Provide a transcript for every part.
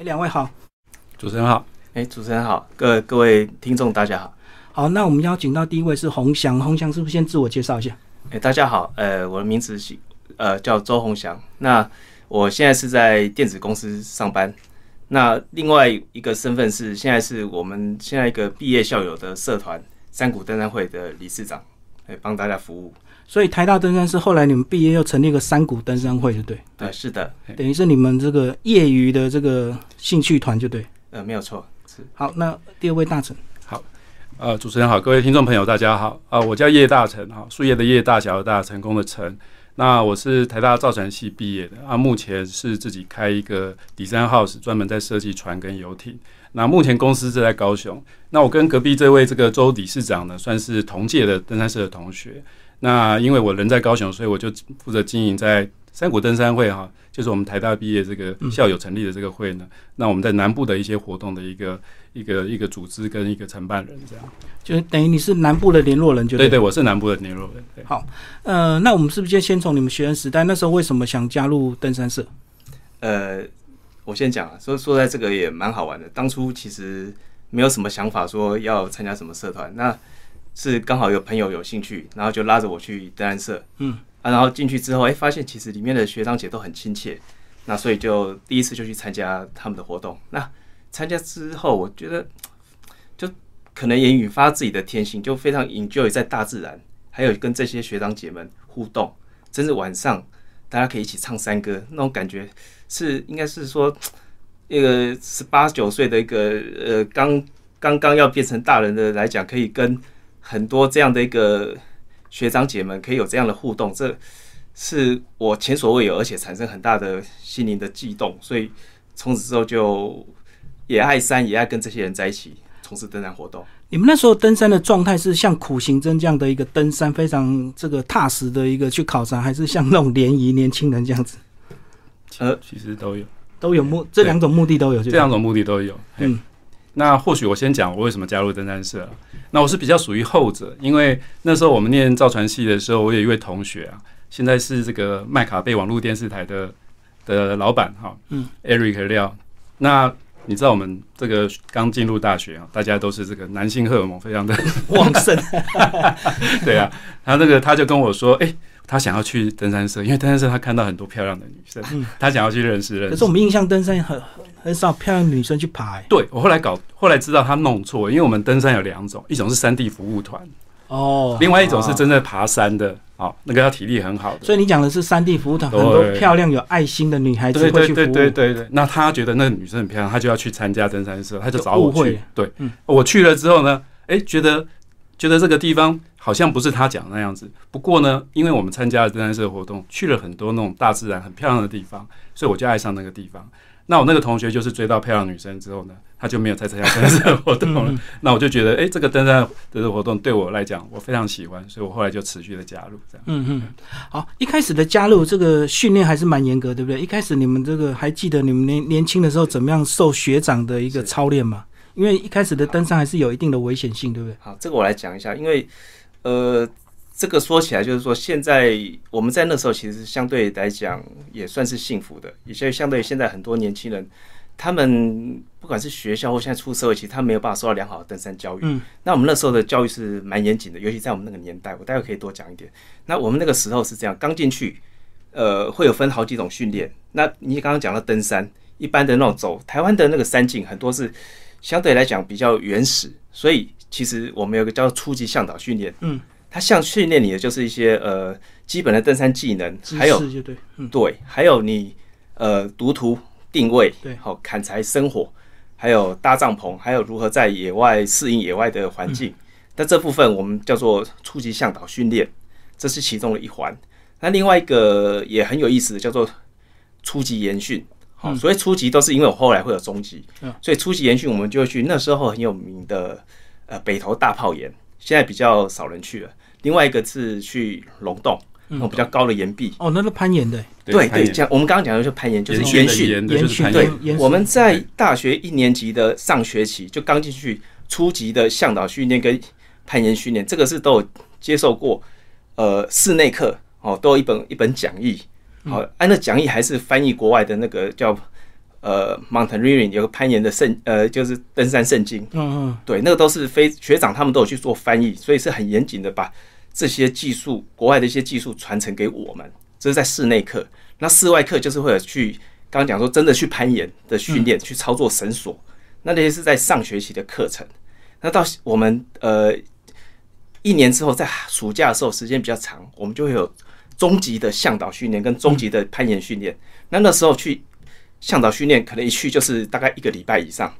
哎，两位好，主持人好，哎，主持人好，各各位听众大家好。好，那我们邀请到第一位是洪翔，洪翔是不是先自我介绍一下？哎，大家好，呃，我的名字是呃叫周洪翔，那我现在是在电子公司上班，那另外一个身份是现在是我们现在一个毕业校友的社团山谷登山会的理事长，来帮大家服务。所以台大登山是后来你们毕业又成立一个山谷登山会，就对？对，是的，等于是你们这个业余的这个兴趣团，就对。呃，没有错，是。好，那第二位大臣，好，呃，主持人好，各位听众朋友大家好，啊，我叫叶大成，哈，树叶的叶，大小的大，成功的成。那我是台大造船系毕业的，啊，目前是自己开一个底山 house，专门在设计船跟游艇。那目前公司是在高雄。那我跟隔壁这位这个周理事长呢，算是同届的登山社的同学。那因为我人在高雄，所以我就负责经营在山谷登山会哈，就是我们台大毕业这个校友成立的这个会呢。那我们在南部的一些活动的一个一个一个组织跟一个承办人这样，就是等于你是南部的联络人，就对对，我是南部的联络人。好，呃，那我们是不是就先从你们学生时代那时候为什么想加入登山社？呃，我先讲啊，说说在这个也蛮好玩的。当初其实没有什么想法说要参加什么社团，那。是刚好有朋友有兴趣，然后就拉着我去登山社，嗯啊，然后进去之后，哎，发现其实里面的学长姐都很亲切，那所以就第一次就去参加他们的活动。那参加之后，我觉得就可能也引发自己的天性，就非常 enjoy 在大自然，还有跟这些学长姐们互动，甚至晚上大家可以一起唱山歌，那种感觉是应该是说一个十八九岁的一个呃刚刚刚要变成大人的来讲，可以跟很多这样的一个学长姐们可以有这样的互动，这是我前所未有，而且产生很大的心灵的悸动。所以从此之后就也爱山，也爱跟这些人在一起从事登山活动。你们那时候登山的状态是像苦行僧这样的一个登山，非常这个踏实的一个去考察，还是像那种联谊年轻人这样子？呃，其实都有，都有目这两种目的都有，这两种目的都有。嗯。那或许我先讲我为什么加入登山社。那我是比较属于后者，因为那时候我们念造船系的时候，我有一位同学啊，现在是这个麦卡贝网络电视台的的老板哈，嗯，Eric 廖。那你知道我们这个刚进入大学啊，大家都是这个男性荷尔蒙非常的 旺盛，对啊，他那个他就跟我说，哎。他想要去登山社，因为登山社他看到很多漂亮的女生，他想要去认识认识。可是我们印象登山很很少漂亮女生去爬。对我后来搞，后来知道他弄错，因为我们登山有两种，一种是山地服务团哦，另外一种是真正爬山的，哦，那个要体力很好的。所以你讲的是山地服务团，很多漂亮有爱心的女孩子会去服务。对对对对那他觉得那个女生很漂亮，他就要去参加登山社，他就找我去。对，我去了之后呢，哎，觉得。觉得这个地方好像不是他讲那样子。不过呢，因为我们参加了登山社活动，去了很多那种大自然很漂亮的地方，所以我就爱上那个地方。那我那个同学就是追到漂亮女生之后呢，他就没有再参加登山社活动了。那我就觉得，哎，这个登山的这个活动对我来讲，我非常喜欢，所以我后来就持续的加入。这样，嗯嗯，好，一开始的加入这个训练还是蛮严格，对不对？一开始你们这个还记得你们年年轻的时候怎么样受学长的一个操练吗？因为一开始的登山还是有一定的危险性，对不对？好，这个我来讲一下。因为，呃，这个说起来就是说，现在我们在那时候其实相对来讲也算是幸福的。也就相对现在很多年轻人，他们不管是学校或现在出社会，其实他没有办法受到良好的登山教育。嗯。那我们那时候的教育是蛮严谨的，尤其在我们那个年代，我待会可以多讲一点。那我们那个时候是这样，刚进去，呃，会有分好几种训练。那你刚刚讲到登山，一般的那种走台湾的那个山径，很多是。相对来讲比较原始，所以其实我们有个叫初级向导训练，嗯，它像训练你的就是一些呃基本的登山技能，还有对，对，还有你呃读图定位，对，好砍柴生火，还有搭帐篷，还有如何在野外适应野外的环境。那这部分我们叫做初级向导训练，这是其中的一环。那另外一个也很有意思的叫做初级研训。好，所以初级都是因为我后来会有中级，所以初级研训我们就去那时候很有名的呃北投大炮岩，现在比较少人去了。另外一个是去龙洞，那种比较高的岩壁。哦，那是攀岩的。对对，讲我们刚刚讲的就是攀岩，就是延续延续对，我们在大学一年级的上学期就刚进去初级的向导训练跟攀岩训练，这个是都有接受过呃室内课哦，都有一本一本讲义。好，按照讲义还是翻译国外的那个叫呃 Mountain Reading 有个攀岩的圣呃就是登山圣经，嗯嗯，对，那个都是非学长他们都有去做翻译，所以是很严谨的把这些技术国外的一些技术传承给我们。这是在室内课，那室外课就是会有去刚刚讲说真的去攀岩的训练，去操作绳索，那那些是在上学期的课程。那到我们呃一年之后，在暑假的时候时间比较长，我们就会有中级的向导训练跟中级的攀岩训练。那那时候去向导训练，可能一去就是大概一个礼拜以上。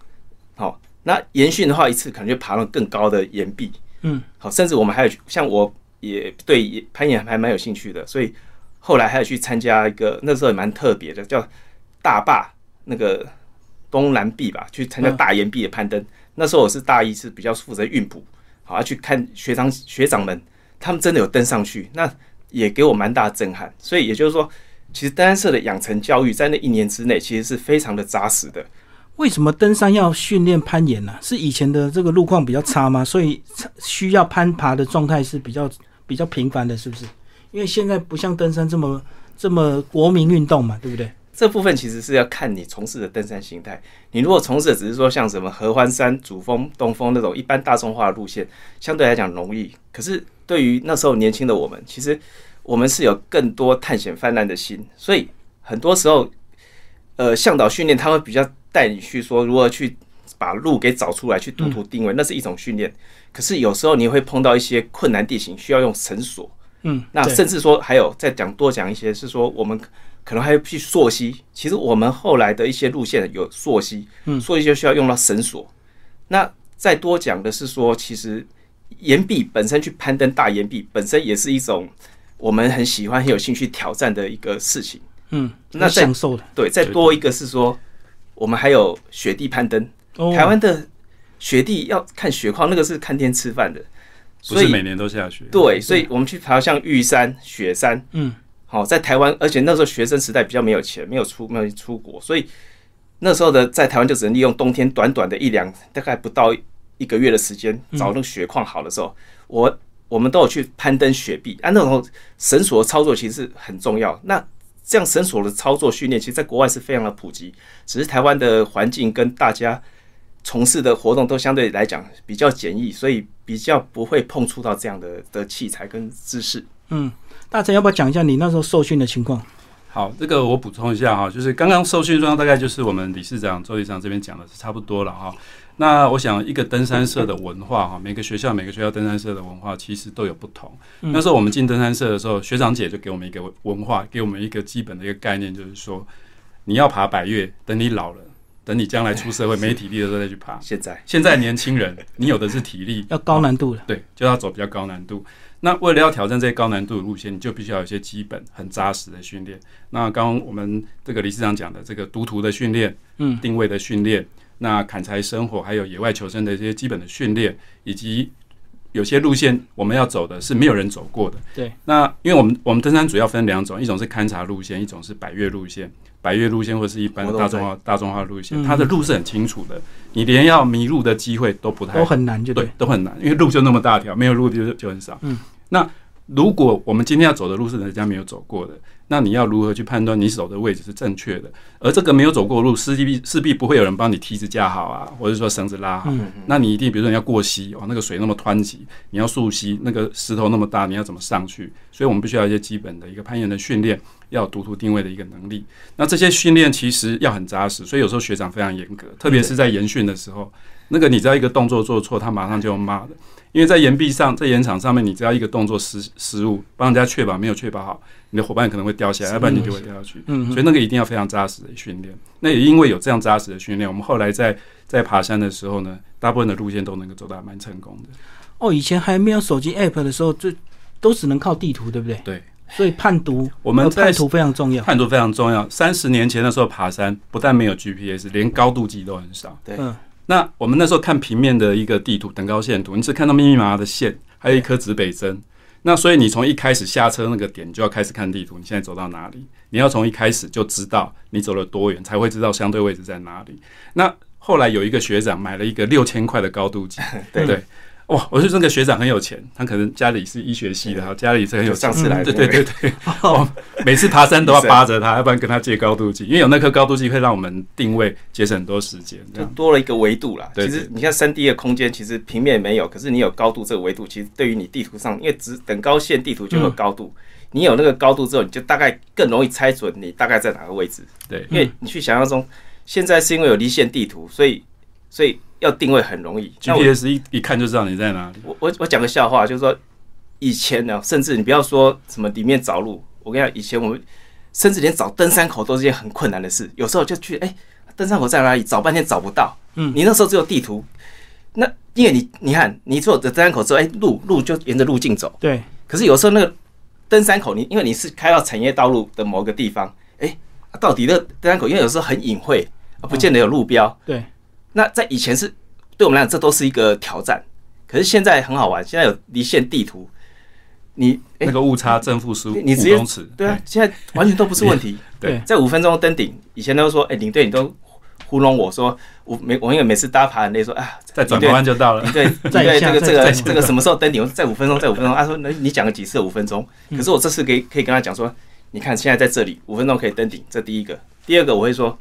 好，那研训的话，一次可能就爬了更高的岩壁。嗯，好，甚至我们还有像我也对攀岩还蛮有兴趣的，所以后来还有去参加一个那时候也蛮特别的，叫大坝那个东南壁吧，去参加大岩壁的攀登。那时候我是大一，是比较负责运补，好要去看学长学长们，他们真的有登上去，那也给我蛮大的震撼。所以也就是说，其实登山社的养成教育在那一年之内，其实是非常的扎实的。为什么登山要训练攀岩呢、是以前的这个路况比较差吗？所以需要攀爬的状态是比较比较频繁的，是不是？因为现在不像登山这么这么国民运动嘛，对不对？这部分其实是要看你从事的登山形态。你如果从事的只是说像什么合欢山、主峰、东峰那种一般大众化的路线，相对来讲容易。可是对于那时候年轻的我们，其实我们是有更多探险泛滥的心，所以很多时候，呃，向导训练他会比较带你去说如何去把路给找出来，去读图定位，那是一种训练。可是有时候你会碰到一些困难地形，需要用绳索。嗯，那甚至说还有再讲多讲一些，是说我们可能还要去溯溪。其实我们后来的一些路线有溯溪，嗯溯溪就需要用到绳索。那再多讲的是说，其实岩壁本身去攀登大岩壁本身也是一种我们很喜欢、很有兴趣挑战的一个事情。嗯，那在享受的对，再多一个是说，我们还有雪地攀登。哦台湾的雪地要看雪况，那个是看天吃饭的，所以不是每年都下雪。对，所以我们去爬像玉山、雪山，嗯，好，在台湾，而且那时候学生时代比较没有钱，没有出没有出国，所以那时候的在台湾就只能利用冬天短短的一两，大概不到一个月的时间，找那个雪况好的时候，我我们都有去攀登雪壁，啊，那种绳索的操作其实是很重要。那这样绳索的操作训练，其实在国外是非常的普及，只是台湾的环境跟大家从事的活动都相对来讲比较简易，所以比较不会碰触到这样的的器材跟知识。嗯，大成要不要讲一下你那时候受训的情况？好，这个我补充一下哈，就是刚刚受训状大概就是我们理事长周理事长这边讲的是差不多了哈。那我想一个登山社的文化哈，每个学校每个学校登山社的文化其实都有不同。那时候我们进登山社的时候，学长姐就给我们一个文化，给我们一个基本的一个概念，就是说你要爬百越，等你老了，等你将来出社会没体力的时候再去爬。现在现在年轻人，你有的是体力，要高难度的，对，就要走比较高难度。那为了要挑战这些高难度的路线，你就必须要有一些基本很扎实的训练。那刚刚我们这个理事长讲的这个读图的训练，嗯，定位的训练，那砍柴生火，还有野外求生的一些基本的训练，以及有些路线我们要走的是没有人走过的。对，那因为我们我们登山主要分两种，一种是勘察路线，一种是百越路线。百越路线或是一般的大众化大众化路线，嗯它的路是很清楚的，你连要迷路的机会都不太都很难，就对对。，都很难，因为路就那么大条，没有路就就很少。嗯，那如果我们今天要走的路是人家没有走过的，那你要如何去判断你走的位置是正确的？而这个没有走过的路，势必势必不会有人帮你梯子架好啊，或者说绳子拉好。嗯那你一定，比如说你要过溪哦，那个水那么湍急，你要溯溪，那个石头那么大，你要怎么上去？所以我们必须要一些基本的一个攀岩的训练，要有读图定位的一个能力。那这些训练其实要很扎实，所以有时候学长非常严格，特别是在研训的时候，那个你只要一个动作做错，他马上就要骂的。因为在岩壁上，在岩场上面，你只要一个动作失失误，帮人家确保没有确保好，你的伙伴可能会掉下来，要不然你就会掉下去。嗯所以那个一定要非常扎实的训练。那也因为有这样扎实的训练，我们后来在在爬山的时候呢，大部分的路线都能够走到蛮成功的。哦，以前还没有手机 app 的时候，就都只能靠地图，对不对？对。所以判读，我们在判图非常重要。判读非常重要。三十年前的时候爬山，不但没有 GPS，连高度计都很少。对嗯，那我们那时候看平面的一个地图，等高线图，你只看到密密麻麻的线，还有一颗指北针。那所以你从一开始下车那个点，你就要开始看地图，你现在走到哪里？你要从一开始就知道你走了多远，才会知道相对位置在哪里。那后来有一个学长买了一个六千块的高度计，对对，哇，我觉得这个学长很有钱，他可能家里是医学系的，哈，家里是很有上次来的对对对？对，哦，每次爬山都要扒着他，要不然跟他借高度计，因为有那颗高度计会让我们定位节省很多时间。就多了一个维度啦。对其实你看三 D 的空间，其实平面没有，可是你有高度这个维度，其实对于你地图上，因为只等高线地图就有高度，你有那个高度之后，你就大概更容易猜准你大概在哪个位置。对。因为你去想象中，现在是因为有离线地图，所以所以要定位很容易。，GPS 一一看就知道你在哪里。我我我讲个笑话，就是说以前呢，甚至你不要说什么里面找路，我跟你讲，以前我们甚至连找登山口都是件很困难的事。有时候就去，哎、登山口在哪里？找半天找不到。嗯你那时候只有地图，那因为你你看，你做的登山口之后，哎、路路就沿着路径走。对，可是有时候那个登山口，你因为你是开到产业道路的某个地方，哎、到底那登山口，因为有时候很隐晦，啊不见得有路标。对，那在以前是对我们来讲，这都是一个挑战。可是现在很好玩，现在有离线地图，你哎、那个误差正负十五你直接公尺，对啊，现在完全都不是问题。对在五分钟登顶，以前都说，哎、领队你都糊弄我说，我每我因为每次搭爬很累，说啊，再转个弯就到了领。队领再一下队这个这个这个什么时候登顶？我说再五分钟，再五分钟。他说，那你讲了几次五分钟？可是我这次可以可以跟他讲说，你看现在在这里五分钟可以登顶，这第一个。第二个我会说，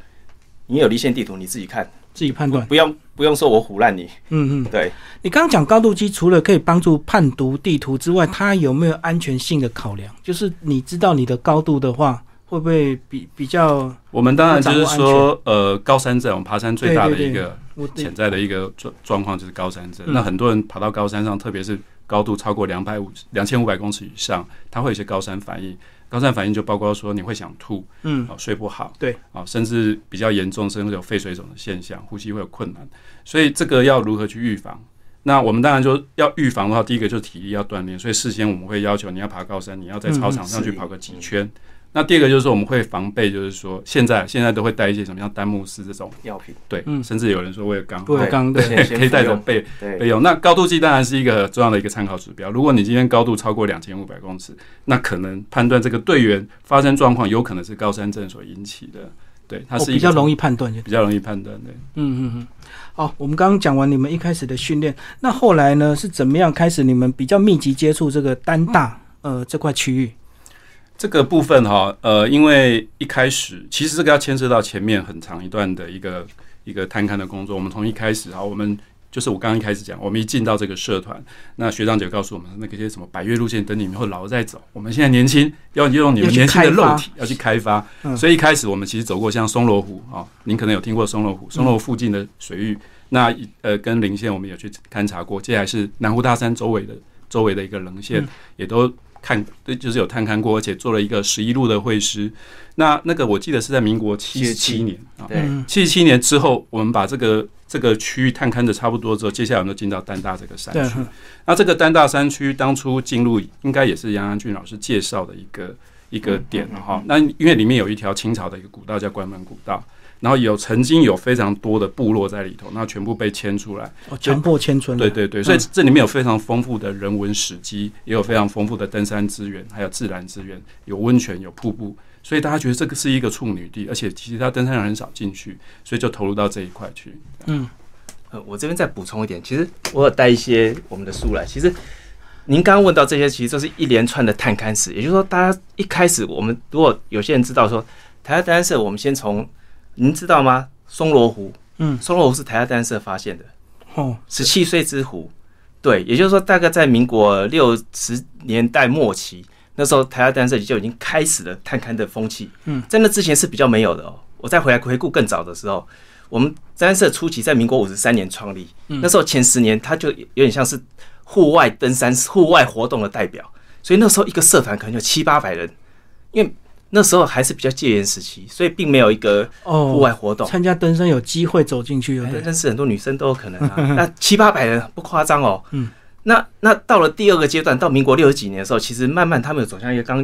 你有离线地图你自己看，自己判断。不用不用说我唬烂你。嗯嗯，对，你刚刚讲高度机，除了可以帮助判读地图之外，它有没有安全性的考量？就是你知道你的高度的话，会不会比比较我们当然就是说，呃，高山症，我们爬山最大的一个潜在的一个状状况就是高山症。嗯那很多人爬到高山上，特别是高度超过两百五两千五百公尺以上，他会有一些高山反应。高山反应就包括说你会想吐，嗯啊、睡不好，对，啊、甚至比较严重，甚至有肺水肿的现象，呼吸会有困难。所以这个要如何去预防？那我们当然就要预防的话，第一个就是体力要锻炼，所以事先我们会要求你要爬高山，你要在操场上去跑个几圈。那第二个就是说我们会防备，就是说现在现在都会带一些什么像丹木斯这种，药品对，嗯甚至有人说威尔刚，不会刚对可以带服用着备对备用。那高度计当然是一个重要的一个参考指标。如果你今天高度超过两千五百公尺，那可能判断这个队员发生状况有可能是高山症所引起的。对，它是比较容易判断，就比较容易判断的。嗯嗯嗯。好，我们刚刚讲完你们一开始的训练，那后来呢是怎么样开始你们比较密集接触这个丹大呃这块区域？这个部分哈，呃，因为一开始其实这个要牵涉到前面很长一段的一个一个探勘的工作。我们从一开始哈，我们就是我刚刚一开始讲，我们一进到这个社团，那学长姐告诉我们，那个些什么百越路线等你们以后老在走，我们现在年轻要用你们年轻的肉体 要去开发。嗯所以一开始我们其实走过像松罗湖啊，您可能有听过松罗湖，松罗湖附近的水域，那呃跟林线我们有去勘察过，接下来是南湖大山周围的周围的一个棱线，也都。看，对，就是有探勘过，而且做了一个十一路的会师。那那个我记得是在民国七十七年啊，对嗯七十七年之后，我们把这个这个区域探勘的差不多之后，接下来我们就进到丹大这个山，区。嗯那这个丹大山区当初进入，应该也是杨安俊老师介绍的一个一个点了哈。那因为里面有一条清朝的一个古道叫关门古道，然后有曾经有非常多的部落在里头，那全部被迁出来。哦强迫迁村了，对对对，所以这里面有非常丰富的人文史迹，也有非常丰富的登山资源，还有自然资源，有温泉，有瀑布，所以大家觉得这个是一个处女地，而且其他登山人很少进去，所以就投入到这一块去。嗯呃，我这边再补充一点，其实我有带一些我们的书来。其实您刚刚问到这些，其实都是一连串的探勘史。也就是说，大家一开始我们如果有些人知道说，台湾登山社，我们先从您知道吗？松罗湖，嗯松罗湖是台大登山社发现的，哦十七岁之湖。对，也就是说，大概在民国六十年代末期，那时候台大登山社就已经开始了探勘的风气。嗯，在那之前是比较没有的哦。我再回来回顾更早的时候，我们登山社初期在民国五十三年创立，那时候前十年它就有点像是户外登山、户外活动的代表，所以那时候一个社团可能有七八百人，因为那时候还是比较戒严时期，所以并没有一个哦，户外活动。参加登山有机会走进去，对不对？哎认识很多女生都有可能啊。那七八百人不夸张哦。嗯。那那到了第二个阶段，到民国六十几年的时候，其实慢慢他们有走向一个刚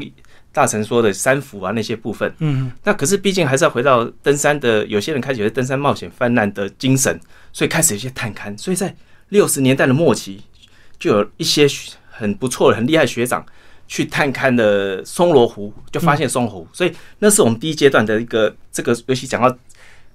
大成说的山府啊那些部分。嗯那可是毕竟还是要回到登山的，有些人开始有登山冒险泛滥的精神，所以开始有一些探勘。所以在六十年代的末期，就有一些很不错的、很厉害的学长去探勘的松罗湖，就发现松罗湖。所以那是我们第一阶段的一个这个，尤其讲到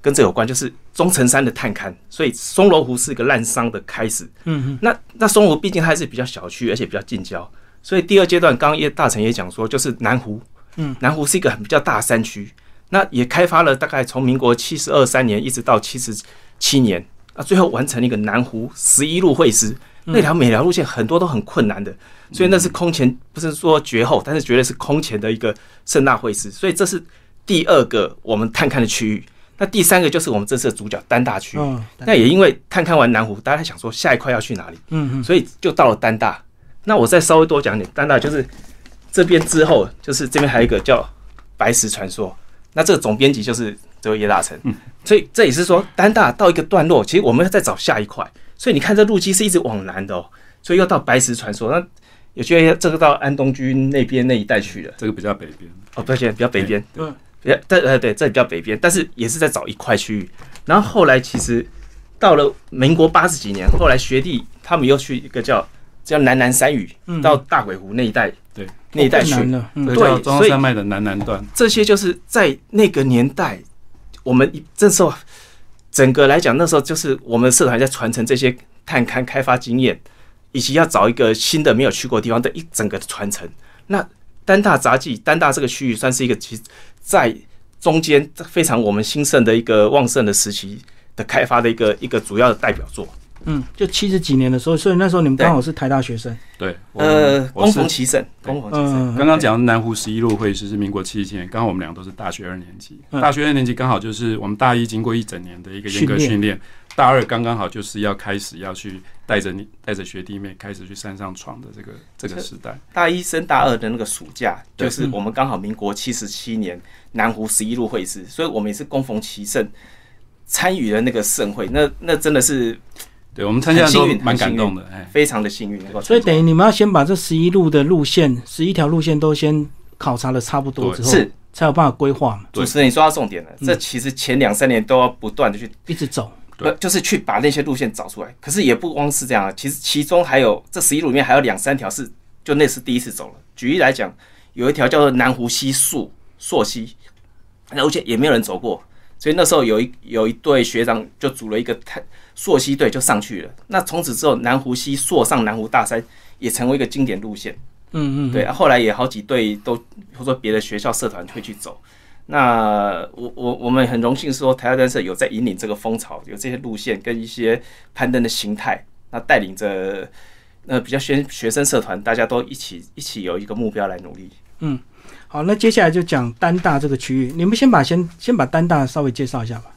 跟这有关，就是中层山的探勘，所以松罗湖是一个滥觞的开始。嗯嗯，那那松罗湖毕竟还是比较小区，而且比较近郊，所以第二阶段刚刚叶大成也讲说，就是南湖。嗯，南湖是一个很比较大的山区，那也开发了大概从民国七十二三年一直到七十七年，啊，最后完成了一个南湖十一路会师。那条每条路线很多都很困难的，所以那是空前不是说绝后，但是绝对是空前的一个盛大会师。所以这是第二个我们探勘的区域。那第三个就是我们这次的主角丹大区域。哦，那也因为探勘完南湖，大家想说下一块要去哪里，嗯嗯，所以就到了丹大。那我再稍微多讲点，丹大就是这边之后，就是这边还有一个叫白石传说。那这个总编辑就是这位叶大成，所以这也是说丹大到一个段落，其实我们要再找下一块。所以你看这路基是一直往南的哦，所以要到白石传说。那有些这个到安东军那边那一带去了这个比较北边。哦，抱歉，比较北边，对，比较对呃对，这里比较北边，但是也是在找一块区域。然后后来其实到了民国八十几年，后来学弟他们又去一个叫叫南南山屿，嗯到大鬼湖那一带，对，那一带去。对叫中所以央山脉的南南段。这些就是在那个年代，我们一这时候整个来讲，那时候就是我们社团在传承这些探勘开发经验，以及要找一个新的没有去过的地方的一整个传承。那丹大杂技，丹大这个区域算是一个其实在中间非常我们兴盛的一个旺盛的时期的开发的一个一个主要的代表作。嗯，就七十几年的时候，所以那时候你们刚好是台大学生，对，我呃，我是恭逢其盛，恭逢其盛。嗯，刚刚讲的南湖十一路会师是民国七十七年，刚好我们俩都是大学二年级。嗯大学二年级刚好就是我们大一经过一整年的一个严格训练，大二刚刚好就是要开始要去带着你带着学弟妹开始去山上闯的这个这个时代。大一升大二的那个暑假，就是我们刚好民国七十七年南湖十一路会师，所以我们也是恭逢其盛，参与了那个盛会，那那真的是对我们参加的都很幸运蛮感动的，哎，非常的幸运。所以等于你们要先把这十一路的路线，十一条路线都先考察的差不多之后，是。才有办法规划嘛，主持人你说到重点了，这其实前两三年都要不断的去，一直走，就是去把那些路线找出来。可是也不光是这样啊，其实其中还有这十一路里面还有两三条是就那是第一次走了。举例来讲，有一条叫做南湖西溯溯溪，那而且也没有人走过，所以那时候有一有一队学长就组了一个探溯溪队就上去了。那从此之后，南湖西溯上南湖大山也成为一个经典路线。嗯嗯，对，啊后来也好几队都或者说别的学校社团会去走。那我我我们很荣幸说台湾单社有在引领这个风潮，有这些路线跟一些攀登的形态，那带领着呃比较学学生社团，大家都一起一起有一个目标来努力。嗯好，那接下来就讲单大这个区域，你们先把先先把单大稍微介绍一下吧。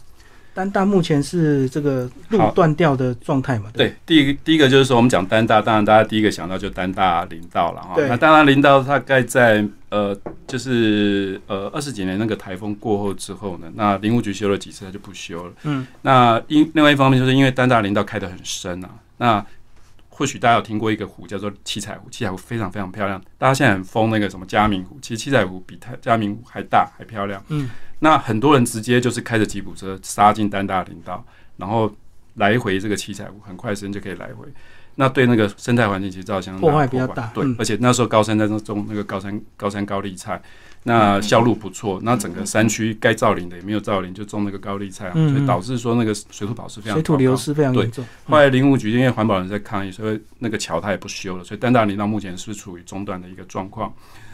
丹大目前是这个路断掉的状态嘛？不对，第一个第一个就是说，我们讲丹大，当然大家第一个想到就丹大林道了哈。那丹大林道大概在呃，就是呃二十几年那个台风过后之后呢，那林务局修了几次，它就不修了。嗯，那因另外一方面，就是因为丹大林道开得很深啊，那或许大家有听过一个湖叫做七彩湖，七彩湖非常非常漂亮。大家现在很疯那个什么嘉明湖，其实七彩湖比它嘉明湖还大还漂亮。嗯，那很多人直接就是开着吉普车杀进丹大林道，然后来回这个七彩湖，很快时间就可以来回。那对那个生态环境其实造成破坏比较大对，嗯而且那时候高山在种那个高山高山高丽菜，那销路不错，那整个山区该造林的也没有造林，就种那个高丽菜啊，嗯嗯所以导致说那个水土保持非常水土流失非常严重。后来林务局因为环保人在抗议，所以那个桥它也不修了，所以丹大林道目前是处于中断的一个状况。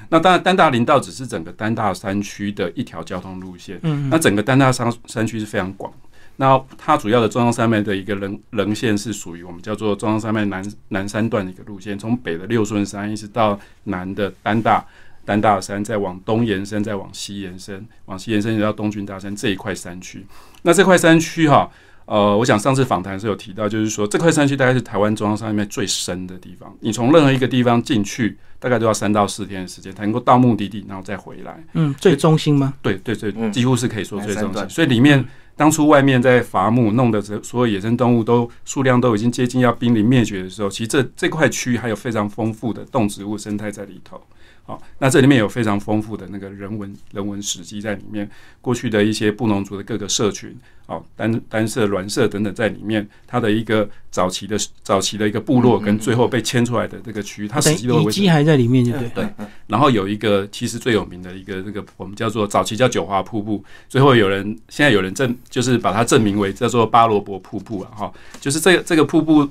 那当然，丹大林道只是整个丹大山区的一条交通路线，嗯，那整个丹大山山区是非常广。那它主要的中央山脉的一个棱棱线是属于我们叫做中央山脉南南山段的一个路线，从北的六顺山一直到南的丹大丹大山，再往东延伸，再往西延伸，往西延伸一直到东郡大山这一块山区。那这块山区哈，呃，我想上次访谈是有提到，就是说这块山区大概是台湾中央山脉最深的地方。你从任何一个地方进去，大概都要三到四天的时间才能够到目的地，然后再回来。嗯，最中心吗？对对对，嗯几乎是可以说最中心。所以里面当初外面在伐木，弄的这所有野生动物都数量都已经接近要濒临灭绝的时候，其实这这块区域还有非常丰富的动植物生态在里头。好，那这里面有非常丰富的那个人文人文史迹在里面，过去的一些布农族的各个社群好单单色、卵色等等在里面，它的一个早期的早期的一个部落跟最后被迁出来的这个区域，它实际都会维持遗迹还在里面，就对。对，然后有一个其实最有名的一个这个我们叫做早期叫九华瀑布，最后有人现在有人证就是把它证明为叫做巴罗伯瀑布啊，哈，就是这个这个瀑布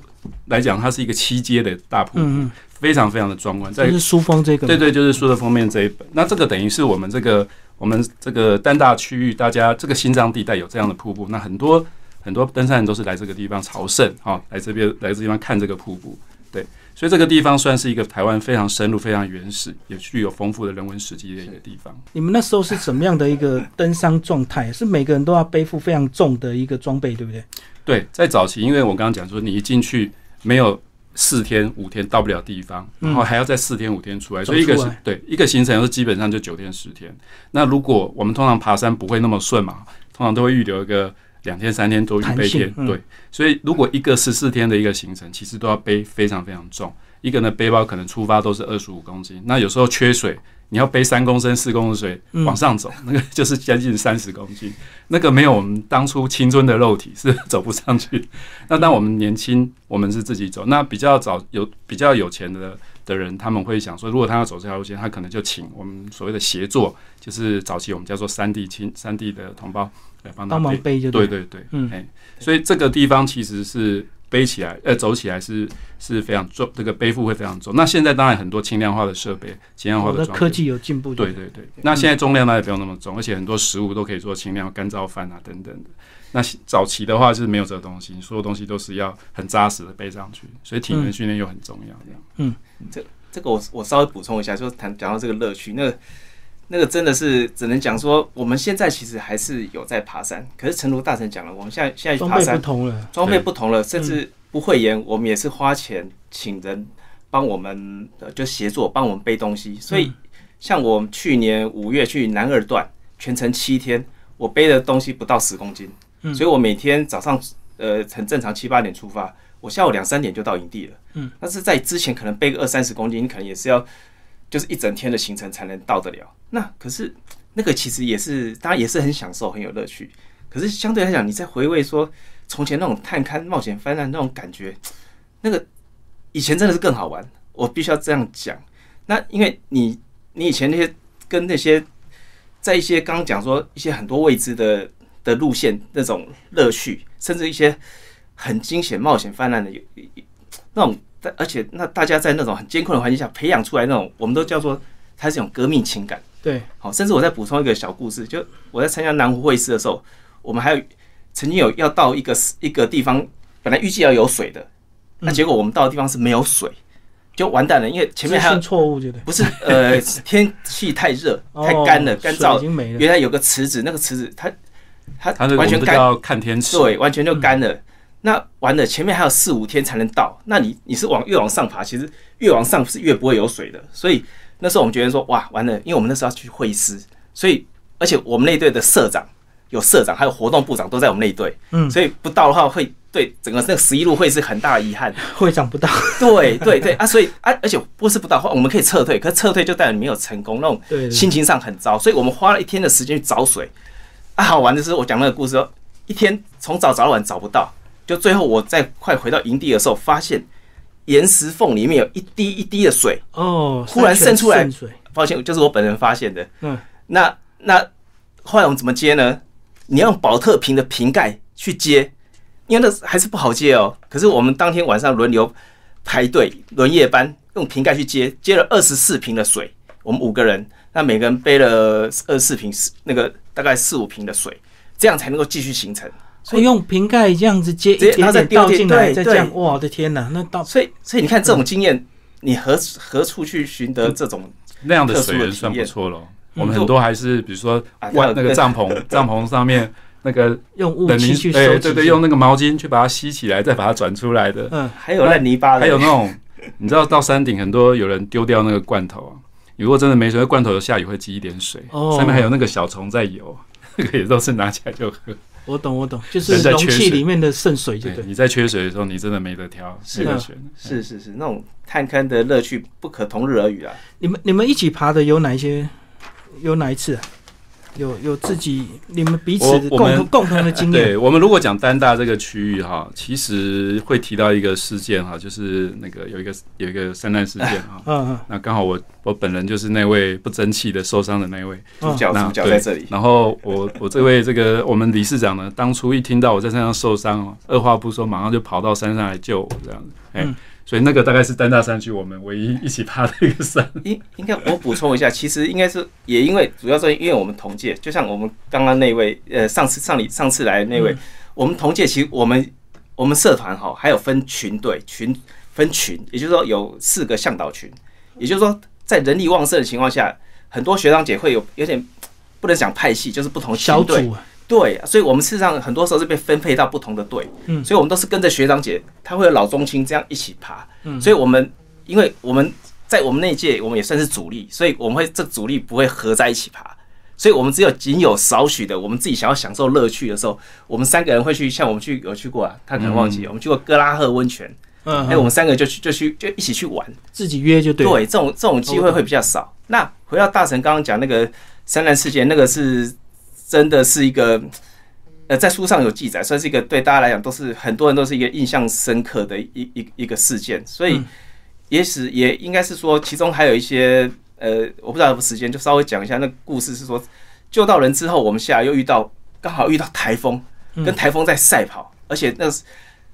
来讲，它是一个七阶的大瀑布，非常非常的壮观。这是书封这个，对对，就是书的封面这一本。那这个等于是我们这个。我们这个丹大区域，大家这个心脏地带有这样的瀑布，那很多很多登山人都是来这个地方朝圣啊，来这边来这地方看这个瀑布。对，所以这个地方算是一个台湾非常深入、非常原始，也具有丰富的人文史迹的一个地方。你们那时候是怎么样的一个登山状态？是每个人都要背负非常重的一个装备，对不对？对，在早期，因为我刚刚讲说，你一进去没有。四天五天到不了地方，然后还要再四天五天出来，所以一个是对一个行程是基本上就九天十天。那如果我们通常爬山不会那么顺嘛，通常都会预留一个两天三天都预备天。对，所以如果一个十四天的一个行程，其实都要背非常非常重。一个呢背包可能出发都是二十五公斤，那有时候缺水。你要背三公升、四公升水往上走，那个就是将近三十公斤，那个没有我们当初青春的肉体是 走不上去。那当我们年轻，我们是自己走。那比较早有比较有钱的的人，他们会想说，如果他要走这条路线，他可能就请我们所谓的协作，就是早期我们叫做三地亲三地的同胞来帮他背。对对对，嗯，哎，所以这个地方其实是。背起来，呃，走起来是是非常重，这个背负会非常重。那现在当然很多轻量化的设备，轻量化的科技有进步。对对对，那现在重量呢也不用那么重，而且很多食物都可以做轻量干燥饭啊等等的。那早期的话是没有这个东西，所有东西都是要很扎实的背上去，所以体能训练又很重要。这样，嗯，这这个我我稍微补充一下，就谈讲到这个乐趣，那个那个真的是只能讲说，我们现在其实还是有在爬山，可是陈如大神讲了，我们现在现在爬山装备不同了，装备不同了，甚至。不会言，我们也是花钱请人帮我们，就协作帮我们背东西。所以，像我去年五月去南二段，全程七天，我背的东西不到十公斤。所以我每天早上呃很正常七八点出发，我下午两三点就到营地了。嗯，但是在之前可能背个二三十公斤，你可能也是要就是一整天的行程才能到得了。那可是那个其实也是，大家也是很享受，很有乐趣。可是相对来讲，你在回味说。从前那种探勘冒险翻案那种感觉，那个以前真的是更好玩。我必须要这样讲。那因为你你以前那些跟那些在一些刚刚讲说一些很多未知的的路线那种乐趣，甚至一些很惊险冒险泛滥的有那种，而且那大家在那种很艰困的环境下培养出来那种，我们都叫做它是一种革命情感。对，好，甚至我再补充一个小故事，就我在参加南湖会师的时候，我们还有。曾经有要到一个一个地方，本来预计要有水的，那结果我们到的地方是没有水，就完蛋了。因为前面还有错误，觉得不是呃 天气太热太干了，干燥原来有个池子，那个池子它它完全干，看天气对，完全就干了。那完了，前面还有四五天才能到。那你你是往越往上爬，其实越往上是越不会有水的。所以那时候我们觉得说哇完了，因为我们那时候要去会师，所以而且我们那队的社长。有社长，还有活动部长都在我们那一队，嗯，所以不到的话，会对整个那个十一路会是很大的遗憾。会长不到，对对对啊，所以啊，而且不是不到的话，我们可以撤退，可是撤退就代表你没有成功，那种心情上很糟。所以我们花了一天的时间去找水。啊，好玩的是，我讲那个故事，一天从早找到晚找不到，就最后我在快回到营地的时候，发现岩石缝里面有一滴一滴的水哦，忽然渗出来。抱歉，就是我本人发现的。嗯，那那后来我们怎么接呢？你用保特瓶的瓶盖去接，因为那还是不好接哦。可是我们当天晚上轮流排队轮夜班，用瓶盖去接，接了二十四瓶的水。我们五个人，那每个人背了二十四瓶，那个大概四五瓶的水，这样才能够继续行程。所以用瓶盖这样子接，然后再倒进来，再这样。哇，我的天哪！那倒，所以所以你看这种经验，你何何处去寻得这种那样的水源算不错了。我们很多还是，比如说，外那个帐篷，帐篷上面那个用雾气去收，对对，用那个毛巾去把它吸起来，再把它转出来的。嗯，还有烂泥巴，还有那种，你知道到山顶很多有人丢掉那个罐头啊，如果真的没水，罐头下雨会积一点水，上面还有那个小虫在游，那个也都是拿起来就喝。我懂，我懂，就是容器里面的渗水，就对。你在缺水的时候，你真的没得挑，是的是是是，那种探坑的乐趣不可同日而语啊。你们你们一起爬的有哪一些？有哪一次？有有自己你们彼此共同共同的经验，对我们如果讲丹大这个区域哈，其实会提到一个事件哈，就是那个有一个有一个山难事件哈。嗯嗯那刚好我我本人就是那位不争气的受伤的那位，嗯，主角主角在这里。然后我我这位这个我们理事长呢，当初一听到我在山上受伤哦，二话不说，马上就跑到山上来救我这样子。哎、嗯所以那个大概是丹大山区我们唯一一起爬的一个山。应应该我补充一下，其实应该是也因为主要是因为我们同届，就像我们刚刚那位呃上次上里上次来的那位，嗯我们同届其实我们我们社团哈还有分群队群分群，也就是说有四个向导群，也就是说在人力旺盛的情况下，很多学长姐会有有点不能讲派系，就是不同小组啊，对，所以我们事实上很多时候是被分配到不同的队，嗯。所以我们都是跟着学长姐，他会有老中青这样一起爬，嗯。所以我们因为我们在我们那一届我们也算是主力，所以我们会这主力不会合在一起爬，所以我们只有仅有少许的我们自己想要享受乐趣的时候，我们三个人会去，像我们去有去过啊，他可能忘记，我们去过哥拉赫温泉，嗯，哎、我们三个就去就去就一起去玩，自己约就对，对，这种这种机会会比较少。那回到大神刚刚讲那个三难事件，那个是真的是一个，呃，在书上有记载，算是一个对大家来讲都是很多人都是一个印象深刻的一一一个事件。所以嗯，也许也应该是说，其中还有一些呃，我不知道有没有时间，就稍微讲一下那个故事。是说救到人之后，我们下来又遇到刚好遇到台风，嗯跟台风在赛跑，而且那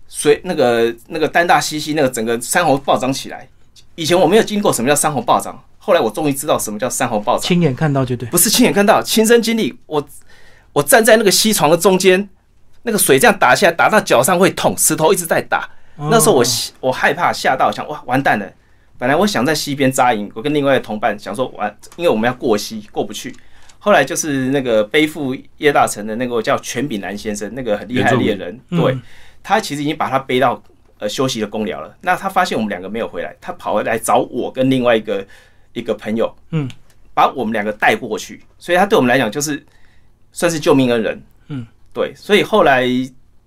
水那个那个丹大西西那个整个山洪暴涨起来。以前我没有经过什么叫山洪暴涨，后来我终于知道什么叫山洪暴涨，亲眼看到就对，不是亲眼看到，亲身经历。我我站在那个溪床的中间，那个水这样打下来，打到脚上会痛，石头一直在打。那时候我哦我害怕吓到，想哇完蛋了。本来我想在溪边扎营，我跟另外的同伴想说完，因为我们要过溪过不去。后来就是那个背负叶大成的那个叫全炳南先生，那个很厉害的猎人，嗯对他其实已经把他背到呃休息的公寮了。那他发现我们两个没有回来，他跑回来找我跟另外一个一个朋友，嗯，把我们两个带过去。所以他对我们来讲就是算是救命恩人，嗯，对。所以后来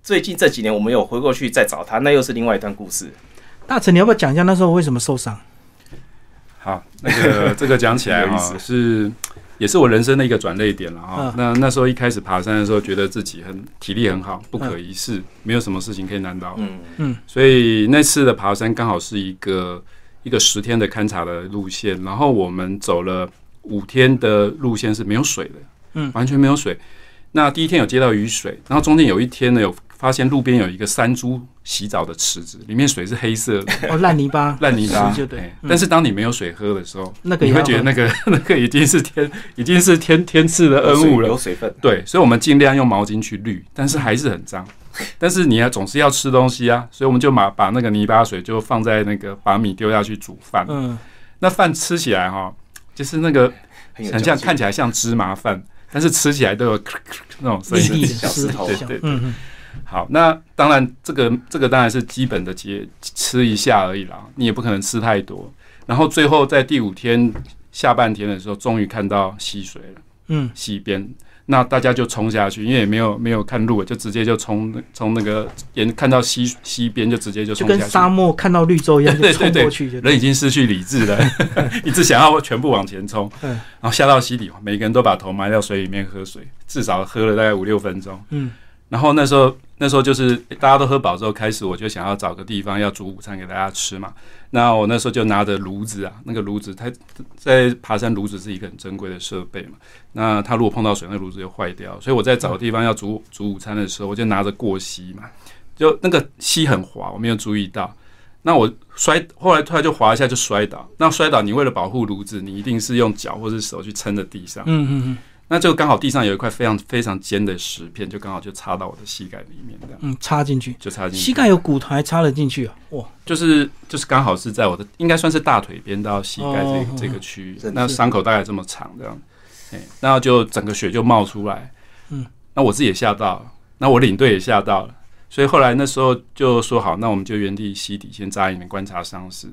最近这几年我们有回过去再找他，那又是另外一段故事。大成，你要不要讲一下那时候为什么受伤？好，那个这个讲起来 是也是我人生的一个转捩点了哈、嗯那那时候一开始爬山的时候，觉得自己很体力很好，不可一世，没有什么事情可以难倒我。嗯所以那次的爬山刚好是一个一个十天的勘察的路线，然后我们走了五天的路线是没有水的，嗯。完全没有水。那第一天有接到雨水，然后中间有一天呢，有发现路边有一个山猪洗澡的池子，里面水是黑色的。哦，烂泥巴，烂泥巴，就对但是当你没有水喝的时候，那个你会觉得那个那个已经是天已经是天天赐的恩物了。有。水分，对，所以我们尽量用毛巾去滤，但是还是很脏。但是你要总是要吃东西啊，所以我们就把把那个泥巴水就放在那个把米丢下去煮饭。嗯，那饭吃起来哈，就是那个很像看起来像芝麻饭，但是吃起来都有 那种声粒音。小石头对对对嗯嗯，好，那当然这个这个当然是基本的节吃一下而已啦，你也不可能吃太多。然后最后在第五天下半天的时候，终于看到溪水了。嗯，溪边，那大家就冲下去，因为也没有没有看路，就直接就冲从那个沿看到西西边就直接就冲下去。就跟沙漠看到绿洲一样，就冲过去就人已经失去理智了，一直想要全部往前冲，嗯然后下到溪底，每个人都把头埋到水里面喝水，至少喝了大概五六分钟。嗯然后那时候那时候就是大家都喝饱之后，开始我就想要找个地方要煮午餐给大家吃嘛。那我那时候就拿着炉子啊，那个炉子它在爬山炉子是一个很珍贵的设备嘛。那它如果碰到水，那炉子就坏掉。所以我在找地方要煮煮午餐的时候，我就拿着过膝嘛，就那个膝很滑，我没有注意到。那我摔，后来突然就滑一下就摔倒。那摔倒，你为了保护炉子，你一定是用脚或是手去撑着地上。嗯嗯嗯那就刚好地上有一块非常非常尖的石片，就刚好就插到我的膝盖里面，这样。嗯，插进去，就插进去。膝盖有骨头还插了进去啊！哇，就是就是刚好是在我的应该算是大腿边到膝盖这这个区域，那伤口大概这么长这样，哎，那就整个血就冒出来，嗯，那我自己也吓到了，那我领队也吓到了，所以后来那时候就说好，那我们就原地溪底先扎营观察伤势。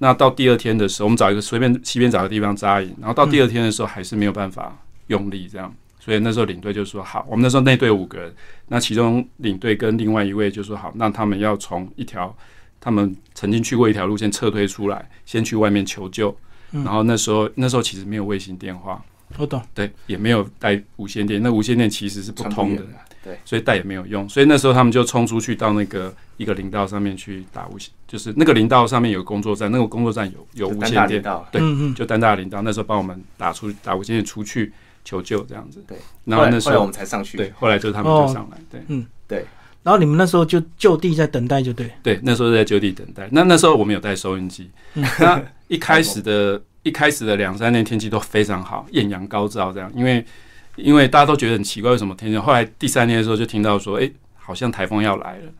那到第二天的时候，我们找一个随便溪边找个地方扎营，然后到第二天的时候还是没有办法用力这样。所以那时候领队就说好，我们那时候那队五个人，那其中领队跟另外一位就说好，那他们要从一条他们曾经去过一条路线撤退出来，先去外面求救。嗯然后那时候那时候其实没有卫星电话，我懂。对，也没有带无线电，那无线电其实是不通的对，所以带也没有用。所以那时候他们就冲出去到那个一个林道上面去打无线，就是那个林道上面有工作站，那个工作站有有无线电，对嗯嗯，就单大林道那时候帮我们打出打无线电出去求救这样子。对，然后那时候我们才上去，对，后来就是他们就上来，对嗯，对然后你们那时候就就地在等待，就对。对，那时候在就地等待。那那时候我们有带收音机，嗯 那一开始的一开始的两三天天气都非常好，艳阳高照这样，因为因为大家都觉得很奇怪，为什么天气？后来第三天的时候就听到说，哎、好像台风要来了。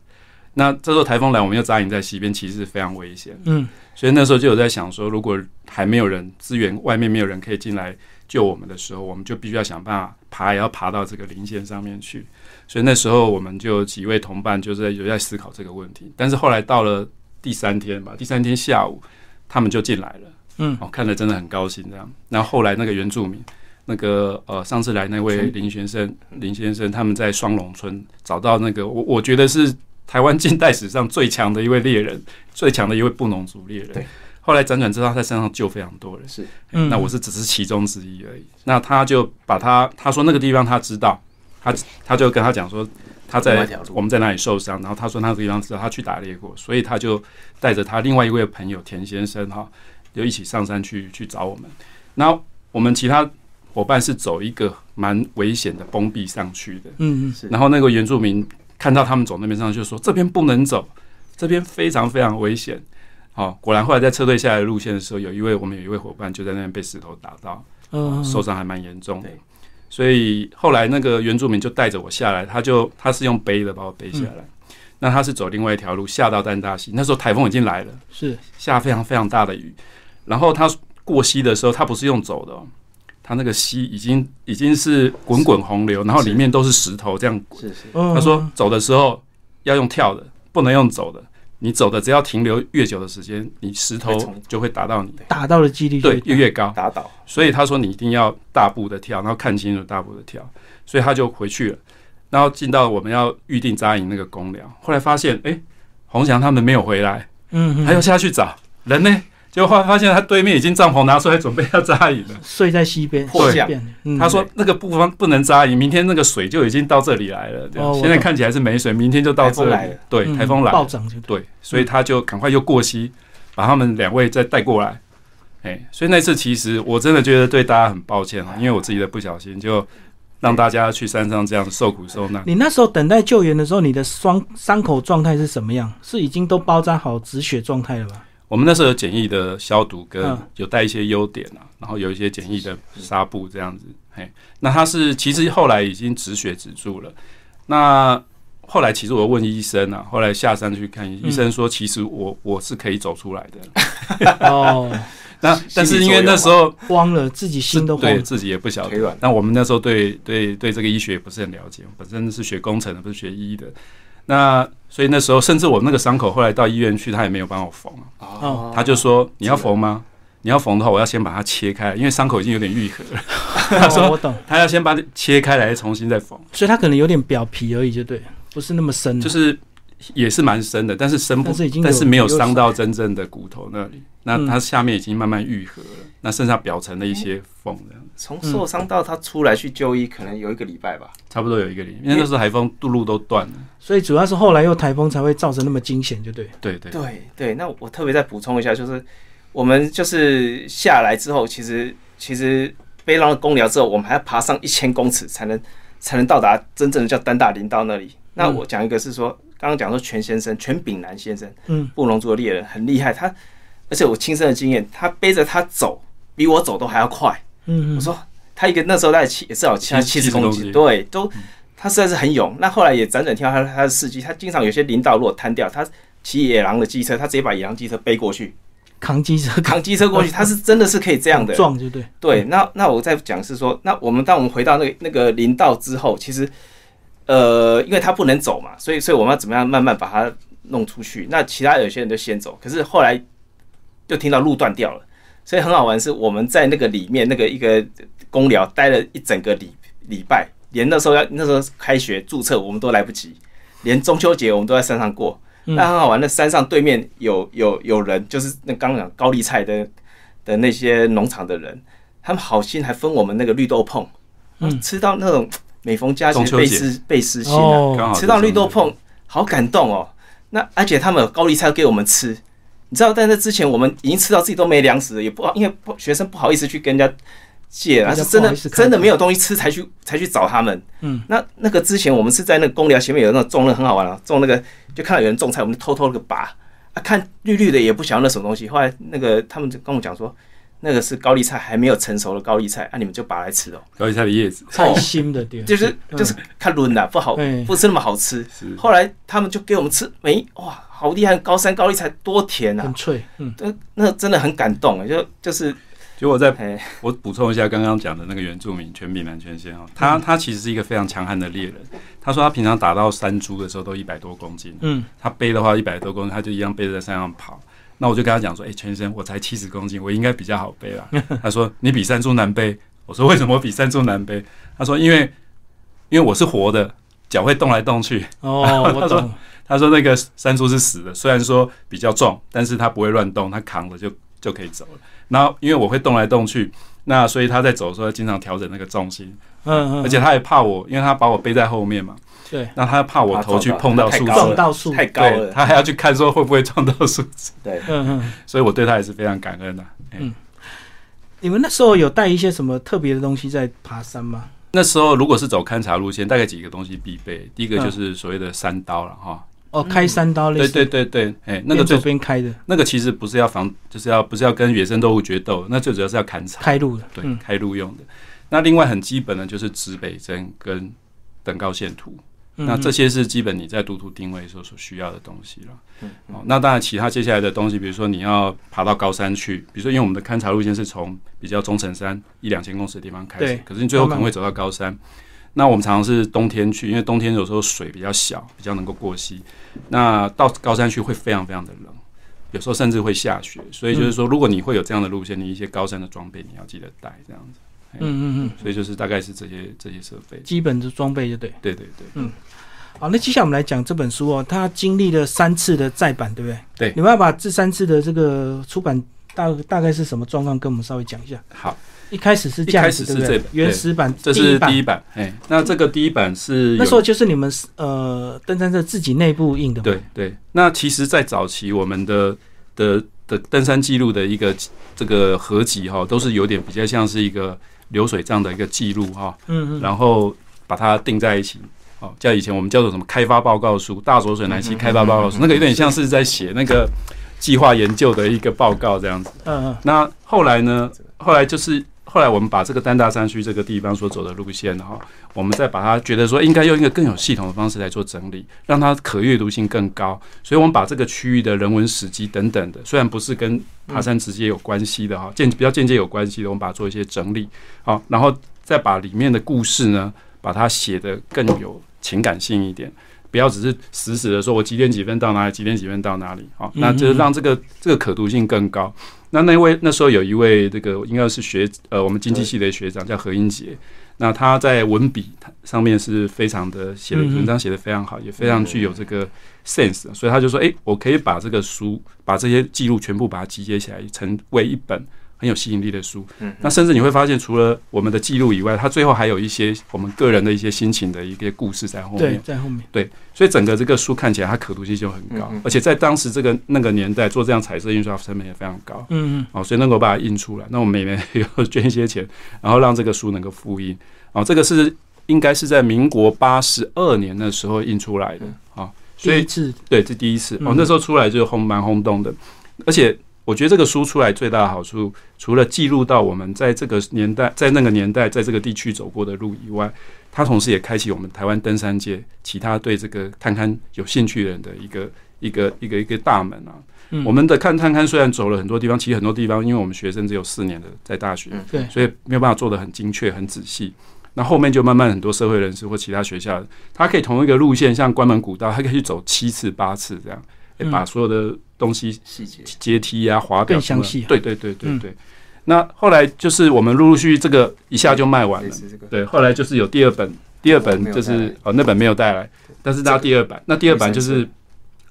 那这时候台风来，我们又扎营在西边，其实是非常危险。嗯所以那时候就有在想说，如果还没有人支援，外面没有人可以进来救我们的时候，我们就必须要想办法爬，也要爬到这个零线上面去。所以那时候我们就几位同伴就是在有在思考这个问题。但是后来到了第三天吧，第三天下午他们就进来了，嗯哦，看了真的很高兴这样。然后后来那个原住民，那个呃上次来那位林先生，林先生他们在双龙村找到那个我我觉得是台湾近代史上最强的一位猎人，最强的一位布农族猎人。对。后来辗转知道他在山上救非常多人，是嗯，那我是只是其中之一而已。那他就把他他说那个地方他知道，他他就跟他讲说他在我们在哪里受伤，然后他说那个地方知道他去打猎过，所以他就带着他另外一位朋友田先生哈，就一起上山去去找我们。那我们其他伙伴是走一个蛮危险的崩壁上去的，嗯嗯是然后那个原住民看到他们走那边上去，就说这边不能走，这边非常非常危险。好、果然后来在撤退下来的路线的时候，有一位我们有一位伙伴就在那边被石头打到，嗯，受伤还蛮严重的对。所以后来那个原住民就带着我下来，他就他是用背的把我背下来。那他是走另外一条路下到丹大溪，那时候台风已经来了，是下非常非常大的雨。然后他过溪的时候，他不是用走的、哦，他那个溪已经已经是滚滚洪流，然后里面都是石头这样滚。是是，嗯他说走的时候要用跳的，不能用走的。你走的只要停留越久的时间，你石头就会打到你，打到的几率就对，越越高。打倒，所以他说你一定要大步的跳，然后看清楚大步的跳，所以他就回去了，然后进到我们要预定扎营那个公寮，后来发现，哎、洪翔他们没有回来，嗯嗯，还要下去找人呢，结果后来发现他对面已经帐篷拿出来准备要扎营了。睡在西边，迫降西边。嗯他说那个不方不能扎营，明天那个水就已经到这里来了，这样哦现在看起来是没水，明天就到这里来了。对，嗯台风来了暴涨就对。对，所以他就赶快又过溪，把他们两位再带过来。哎，所以那次其实我真的觉得对大家很抱歉啊，因为我自己的不小心就让大家去山上这样受苦受难。你那时候等待救援的时候，你的双伤口状态是什么样？是已经都包扎好止血状态了吧？我们那时候有简易的消毒，跟嗯有带一些优点啊，然后有一些简易的纱布这样子。嘿，那他是其实后来已经止血止住了。那后来其实我问医生啊，后来下山去看医生说，其实我我是可以走出来的。哦，那但是因为那时候慌了，自己心都慌。对自己也不晓得。那我们那时候对对对这个医学也不是很了解，本身是学工程的，不是学医的。那所以那时候，甚至我那个伤口后来到医院去，他也没有帮我缝啊。哦他就说：“你要缝吗？你要缝的话，我要先把它切开，因为伤口已经有点愈合了。他说哦我懂，他要先把它切开来，重新再缝，所以他可能有点表皮而已，就对，不是那么深。就是也是蛮深的，但是深不但是已经但是没有伤到真正的骨头那里。那嗯它下面已经慢慢愈合了，那剩下表层的一些缝这样。从受伤到他出来去就医，可能有一个礼拜吧。差不多有一个礼拜，因为那时候台风路路都断了。所以主要是后来又台风才会造成那么惊险，就对。对对对对，那我特别再补充一下，就是我们就是下来之后，其实其实背浪的公疗之后，我们还要爬上一千公尺才能才能到达真正的叫丹大林道那里。那我讲一个是说，刚刚讲说全先生全炳南先生，嗯，布隆族的猎人很厉害，他而且我亲身的经验，他背着他走比我走都还要快。嗯嗯，我说他一个那时候大概七也至少七七十70公公斤，斤对，都他实在是很勇。那后来也辗转听到他他的事迹，他经常有些林道如果瘫掉，他骑野狼的机车，他直接把野狼机车背过去，扛机车扛机车过去，他是真的是可以这样的。撞，就对。对，那那我再讲是说，那我们当我们回到那个那个林道之后，其实呃，因为他不能走嘛，所以所以我们要怎么样慢慢把他弄出去。那其他有些人就先走，可是后来就听到路断掉了，所以很好玩，是我们在那个里面那个一个公寮待了一整个礼礼拜，连那时候要那时候开学注册我们都来不及，连中秋节我们都在山上过。嗯。那很好玩，那山上对面有有有人，就是那刚刚讲高丽菜的的那些农场的人，他们好心还分我们那个绿豆碰，嗯。吃到那种每逢佳节。倍思倍思亲啊，哦。吃到绿豆碰，好感动哦。那而且他们有高丽菜给我们吃，你知道，在那之前我们已经吃到自己都没粮食了，也不好，因为不学生不好意思去跟人家借而，是真的真的没有东西吃才去才去找他们。嗯，那那个之前我们是在那个公寮前面有那种种的很好玩啊，种那个就看到有人种菜，我们就偷偷那个拔啊，看绿绿的也不晓得那什么东西。后来那个他们就跟我讲说，那个是高丽菜还没有成熟的高丽菜啊，你们就拔来吃哦。高丽菜的叶子菜心的对，就是就是看论的不好，不是那么好吃。后来他们就给我们吃，没哇，好厉害！高山高丽菜多甜啊，很脆，嗯，那那真的很感动，就就是就我在哎，我补充一下刚刚讲的那个原住民全比南全仙哦，他嗯他其实是一个非常强悍的猎人。他说他平常打到山猪的时候都一百多公斤，嗯，他背的话一百多公斤，他就一样背着在山上跑。那我就跟他讲说，哎、全身我才七十公斤，我应该比较好背啦。他说你比山猪难背。我说为什么我比山猪难背？他说因为因为我是活的，脚会动来动去。哦，我懂，他说那个山猪是死的，虽然说比较重，但是它不会乱动，它扛着就就可以走了。然后因为我会动来动去，那所以他在走的时候经常调整那个重心，嗯嗯，而且他也怕我，因为他把我背在后面嘛，对，那他怕我头去碰到树太高了撞到树，太高对了，他还要去看说会不会撞到树枝，对，嗯嗯，所以我对他也是非常感恩的、哎嗯。你们那时候有带一些什么特别的东西在爬山吗？那时候如果是走勘察路线，大概几个东西必备，第一个就是所谓的山刀了哈，哦，开山刀类对似，对对对，哎、那个边走最边开的，那个其实不是要防，就是要不是要跟野生动物决斗，那最主要是要砍草。开路的，对，嗯开路用的。那另外很基本的就是指北针跟等高线图，嗯那这些是基本你在读图定位的时候所需要的东西了。嗯哦，那当然其他接下来的东西，比如说你要爬到高山去，比如说因为我们的勘察路线是从比较中层山一两千公尺的地方开始，可是你最后可能会走到高山。那我们常常是冬天去，因为冬天有时候水比较小，比较能够过溪。那到高山去会非常非常的冷，有时候甚至会下雪。所以就是说，如果你会有这样的路线，你一些高山的装备你要记得带，这样子。嗯嗯嗯，所以就是大概是这些这些设备。基本的装备就对。对对对，嗯好，那接下来我们来讲这本书哦，它经历了三次的再版，对不对？对你们要把这三次的这个出版大大概是什么状况，跟我们稍微讲一下。好，一开始是这样子，一开始是对不对这本？原始版，这是第一版。哎，那这个第一版是那时候就是你们呃登山社自己内部印的。对对。那其实，在早期我们的的的登山记录的一个这个合集哈，都是有点比较像是一个流水账的一个记录哈，嗯嗯，然后把它定在一起。哦，叫以前我们叫做什么开发报告书，大浊水南溪开发报告书，那个有点像是在写那个计划研究的一个报告这样子。嗯嗯那后来呢？后来就是后来我们把这个丹大山区这个地方所走的路线，哈，我们再把它觉得说应该用一个更有系统的方式来做整理，让它可阅读性更高。所以我们把这个区域的人文史迹等等的，虽然不是跟爬山直接有关系的哈，间比较间接有关系的，我们把它做一些整理，好，然后再把里面的故事呢，把它写得更有情感性一点。不要只是死死的说，我几点几分到哪里，几点几分到哪里，好，那就是让这个这个可读性更高。那那位那时候有一位这个应该是学呃我们经济系的学长叫何英杰，那他在文笔上面是非常的写的文章写的非常好，也非常具有这个 sense，所以他就说，诶，我可以把这个书把这些记录全部把它集结起来，成为一本很有吸引力的书。嗯，那甚至你会发现，除了我们的记录以外，它最后还有一些我们个人的一些心情的一些故事在后对面，。在后面。对所以整个这个书看起来它可读性就很高，而且在当时这个那个年代做这样彩色印刷成本也非常高。嗯嗯哦，所以能够把它印出来，那我们每年有捐一些钱，然后让这个书能够复印。哦，这个是应该是在民国八十二年的时候印出来的。哦，所以第一次，对，这第一次哦嗯，那时候出来就轰蛮轰动的，而且我觉得这个书出来最大的好处，除了记录到我们在这个年代、在那个年代、在这个地区走过的路以外，它同时也开启我们台湾登山界其他对这个探勘有兴趣的人的一个一个一个一个大门啊。嗯我们的看探勘虽然走了很多地方，其实很多地方因为我们学生只有四年的在大学，嗯对所以没有办法做得很精确、很仔细。那后面就慢慢很多社会人士或其他学校，他可以同一个路线，像关门古道，他可以去走七次、八次这样，把所有的东西细节，阶梯啊、滑表更详细对对对对嗯对。那后来就是我们陆陆续续这个一下就卖完了，对。后来就是有第二本，第二本就是哦那本没有带来，但是到第二版，那第二版就是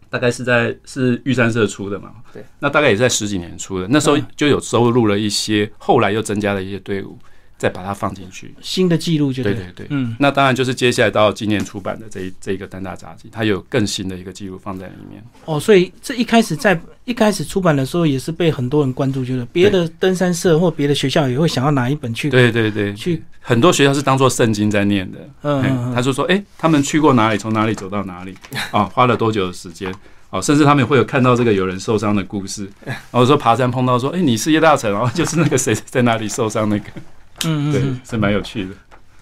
大概是在是玉山社出的嘛，对，那大概也在十几年出的，那时候嗯就有收录了一些，后来又增加了一些队伍，再把它放进去。新的记录就对对对对，嗯，那当然就是接下来到今年出版的这一这一个单大杂技，它有更新的一个记录放在里面。哦，所以这一开始在一开始出版的时候也是被很多人关注，就是别的登山社或别的学校也会想要拿一本去对对对，去，很多学校是当做圣经在念的。哎嗯他就说，哎、他们去过哪里，从哪里走到哪里，啊，花了多久的时间，哦，甚至他们会有看到这个有人受伤的故事，然 后说爬山碰到说，哎、你是叶大成，然后就是那个谁 在哪里受伤那个，对嗯嗯嗯。，是蛮有趣的。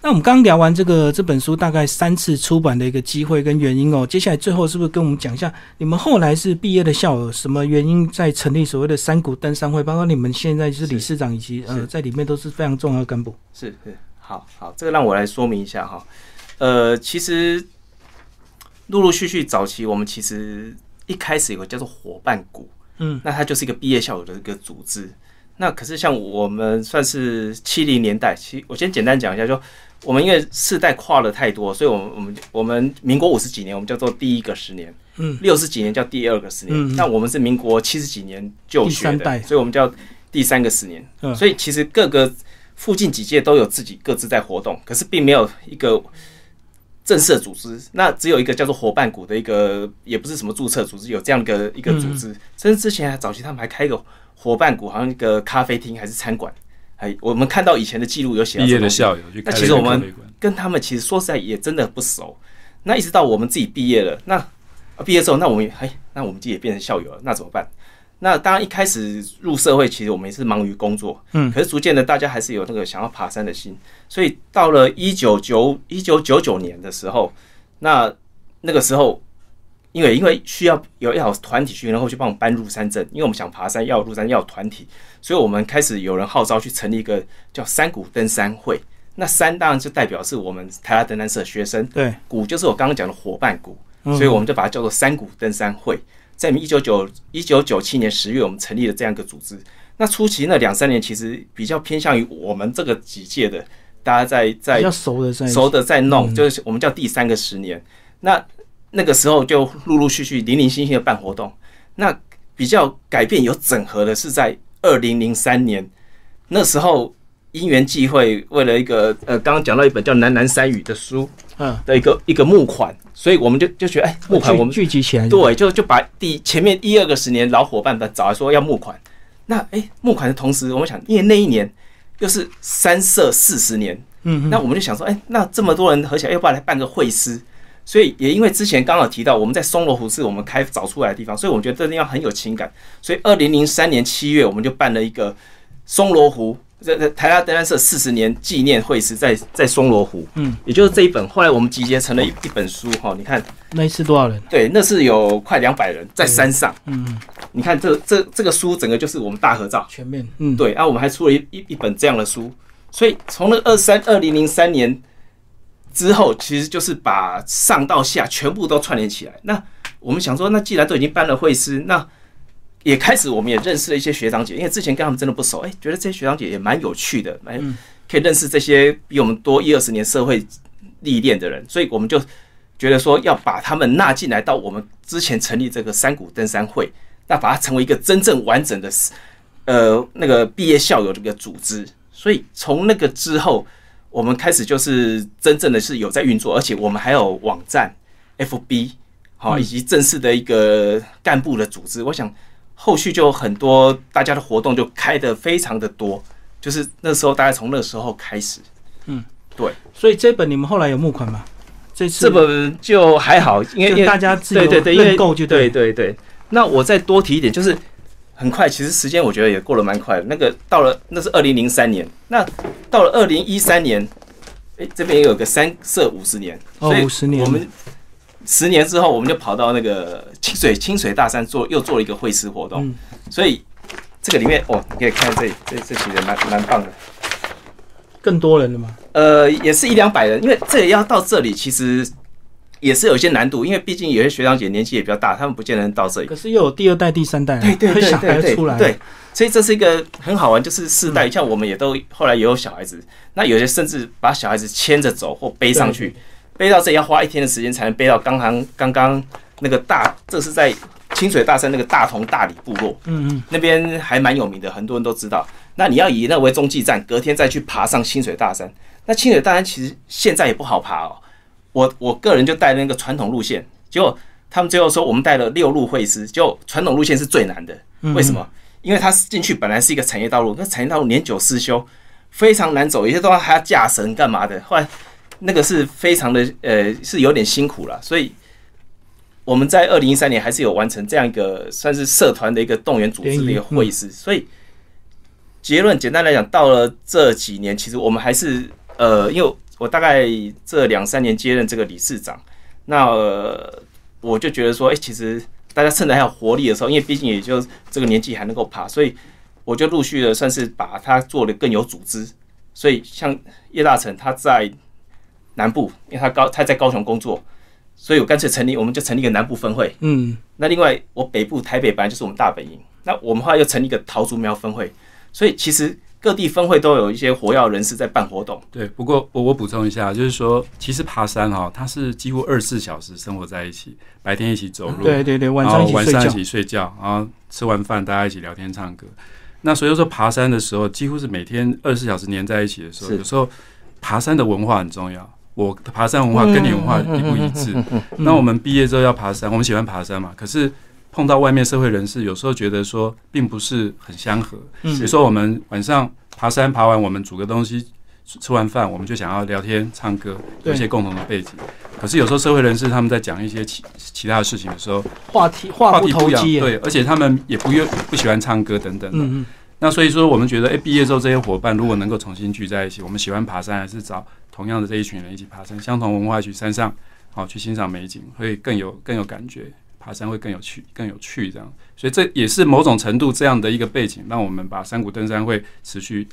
那我们刚聊完这个这本书大概三次出版的一个机会跟原因哦，接下来最后是不是跟我们讲一下你们后来是毕业的校友，什么原因在成立所谓的山谷登山会？包括你们现在是理事长以及呃在里面都是非常重要的干部。是是，好好，这个让我来说明一下哈。呃，其实陆陆续续早期，我们其实一开始有个叫做伙伴股，嗯，那它就是一个毕业校友的一个组织。那可是像我们算是七零年代，其我先简单讲一下，就我们因为世代跨了太多，所以我们我们我们民国五十几年，我们叫做第一个十年，嗯，六十几年叫第二个十年，那我们是民国七十几年就学的，所以我们叫第三个十年。嗯所以其实各个附近几届都有自己各自在活动，可是并没有一个正式的组织。那只有一个叫做伙伴股的一个，也不是什么注册组织，有这样的一个一个组织。甚至之前还早期他们还开一个伙伴股，好像一个咖啡厅还是餐馆。哎，我们看到以前的记录有写到毕业的校友那其实我们跟他们其实说实在也真的不熟。那一直到我们自己毕业了，那啊毕业之后，那我们也哎，那我们自己也变成校友了，那怎么办？那当然一开始入社会，其实我们也是忙于工作，嗯可是逐渐的大家还是有那个想要爬山的心，所以到了一九九一九九九年的时候，那那个时候。因为因为需要有要有团体去，然后去帮我们搬入山证，因为我们想爬山要入山要有团体，所以我们开始有人号召去成立一个叫山谷登山会。那山当然就代表是我们台大登山社的学生，对，谷就是我刚刚讲的伙伴谷，嗯所以我们就把它叫做山谷登山会。在一九九一九九七年十月，我们成立了这样一个组织。那初期那两三年，其实比较偏向于我们这个几届的，大家在在比较熟的在熟的在弄，嗯就是我们叫第三个十年。那那个时候就陆陆续续零零星星的办活动。那比较改变有整合的是在二零零三年，那时候因缘际会，为了一个呃，刚刚讲到一本叫《南南三语》的书嗯，的一个一个募款，所以我们就就觉得，哎，募款我们聚集起来，对，就就把第前面一二个十年老伙伴们找来说要募款。那哎，募款的同时，我们想，因为那一年又是三社四十年，嗯，那我们就想说，哎、那这么多人合起来，要不要来办个会师？所以也因为之前刚好提到，我们在松罗湖是我们开找出来的地方，所以我们觉得这地方很有情感。所以二零零三年七月，我们就办了一个松罗湖这这台大登山社四十年纪念会师在，在松罗湖，嗯，也就是这一本，后来我们集结成了一一本书哈。你看，那一次多少人？对，那是有快两百人在山上，嗯，你看这这这个书整个就是我们大合照。全面，嗯，对啊，我们还出了一一一本这样的书，所以从那二三二零零三年之后，其实就是把上到下全部都串联起来。那我们想说，那既然都已经办了会师，那也开始我们也认识了一些学长姐，因为之前跟他们真的不熟，哎、觉得这些学长姐也蛮有趣的，蛮可以认识这些比我们多一二十年社会历练的人，所以我们就觉得说要把他们纳进来到我们之前成立这个山谷登山会，那把它成为一个真正完整的呃那个毕业校友这个组织，所以从那个之后，我们开始就是真正的是有在运作，而且我们还有网站、FB，好、以及正式的一个干部的组织。我想后续就很多大家的活动就开的非常的多，就是那时候大概从那时候开始，嗯，对。所以这本你们后来有募款吗？这次这本就还好，因为大家自由对对对，因为认购就对对对。那我再多提一点，就是很快，其实时间我觉得也过得蛮快的。那个到了那是二零零三年，那到了二零一三年，哎，这边也有个三社五十年，哦五十年。我们十年之后，我们就跑到那个清水清水大山做又做了一个会师活动，嗯所以这个里面哦，你可以看这这这几人蛮蛮棒的。更多人了吗？呃，也是一两百人，因为这也要到这里，其实也是有一些难度，因为毕竟有些学长姐年纪也比较大，他们不见得能到这里。可是又有第二代、第三代了，对对对 对对出来，对，所以这是一个很好玩，就是世代，像我们也都后来也有小孩子，那有些甚至把小孩子牵着走或背上去，背到这里要花一天的时间才能背到刚刚刚刚那个大，这是在清水大山那个大同大理部落，嗯嗯，那边还蛮有名的，很多人都知道。那你要以那为中继站，隔天再去爬上清水大山。那清水大山其实现在也不好爬哦。我我个人就带那个传统路线，结果他们最后说我们带了六路会师，就传统路线是最难的。为什么？因为它进去本来是一个产业道路，那产业道路年久失修，非常难走，有些地方还要架绳干嘛的。后来那个是非常的呃，是有点辛苦了。所以我们在二零一三年还是有完成这样一个算是社团的一个动员组织的一个会师。所以结论简单来讲，到了这几年，其实我们还是呃，因为我大概这两三年接任这个理事长，那我就觉得说，哎，其实。大家趁着还有活力的时候，因为毕竟也就这个年纪还能够爬，所以我就陆续的算是把它做的更有组织。所以像叶大成他在南部，因为他高他在高雄工作，所以我干脆成立，我们就成立一个南部分会。嗯，那另外我北部台北本来就是我们大本营，那我们后来又成立一个桃竹苗分会，所以其实。各地分会都有一些活跃人士在办活动。对，不过我我补充一下，就是说，其实爬山哈，它是几乎二十四小时生活在一起，白天一起走路，对对对，晚上晚上一起睡觉，然后吃完饭大家一起聊天唱歌。那所以说，爬山的时候几乎是每天二十四小时黏在一起的时候。有时候爬山的文化很重要，我爬山文化跟你文化一不一致。那我们毕业之后要爬山，我们喜欢爬山嘛？可是。碰到外面社会人士，有时候觉得说并不是很相合。比如说我们晚上爬山爬完，我们煮个东西，吃完饭我们就想要聊天唱歌，有一些共同的背景。可是有时候社会人士他们在讲一些其其他的事情的时候，话题话不投机，对，而且他们也不愿不喜欢唱歌等等的。那所以说，我们觉得，哎，毕业之后这些伙伴如果能够重新聚在一起，我们喜欢爬山，还是找同样的这一群人一起爬山，相同文化去山上，好去欣赏美景，会更有更有感觉。爬山会更有趣，更有趣，这样，所以这也是某种程度这样的一个背景，让我们把山谷登山会持续，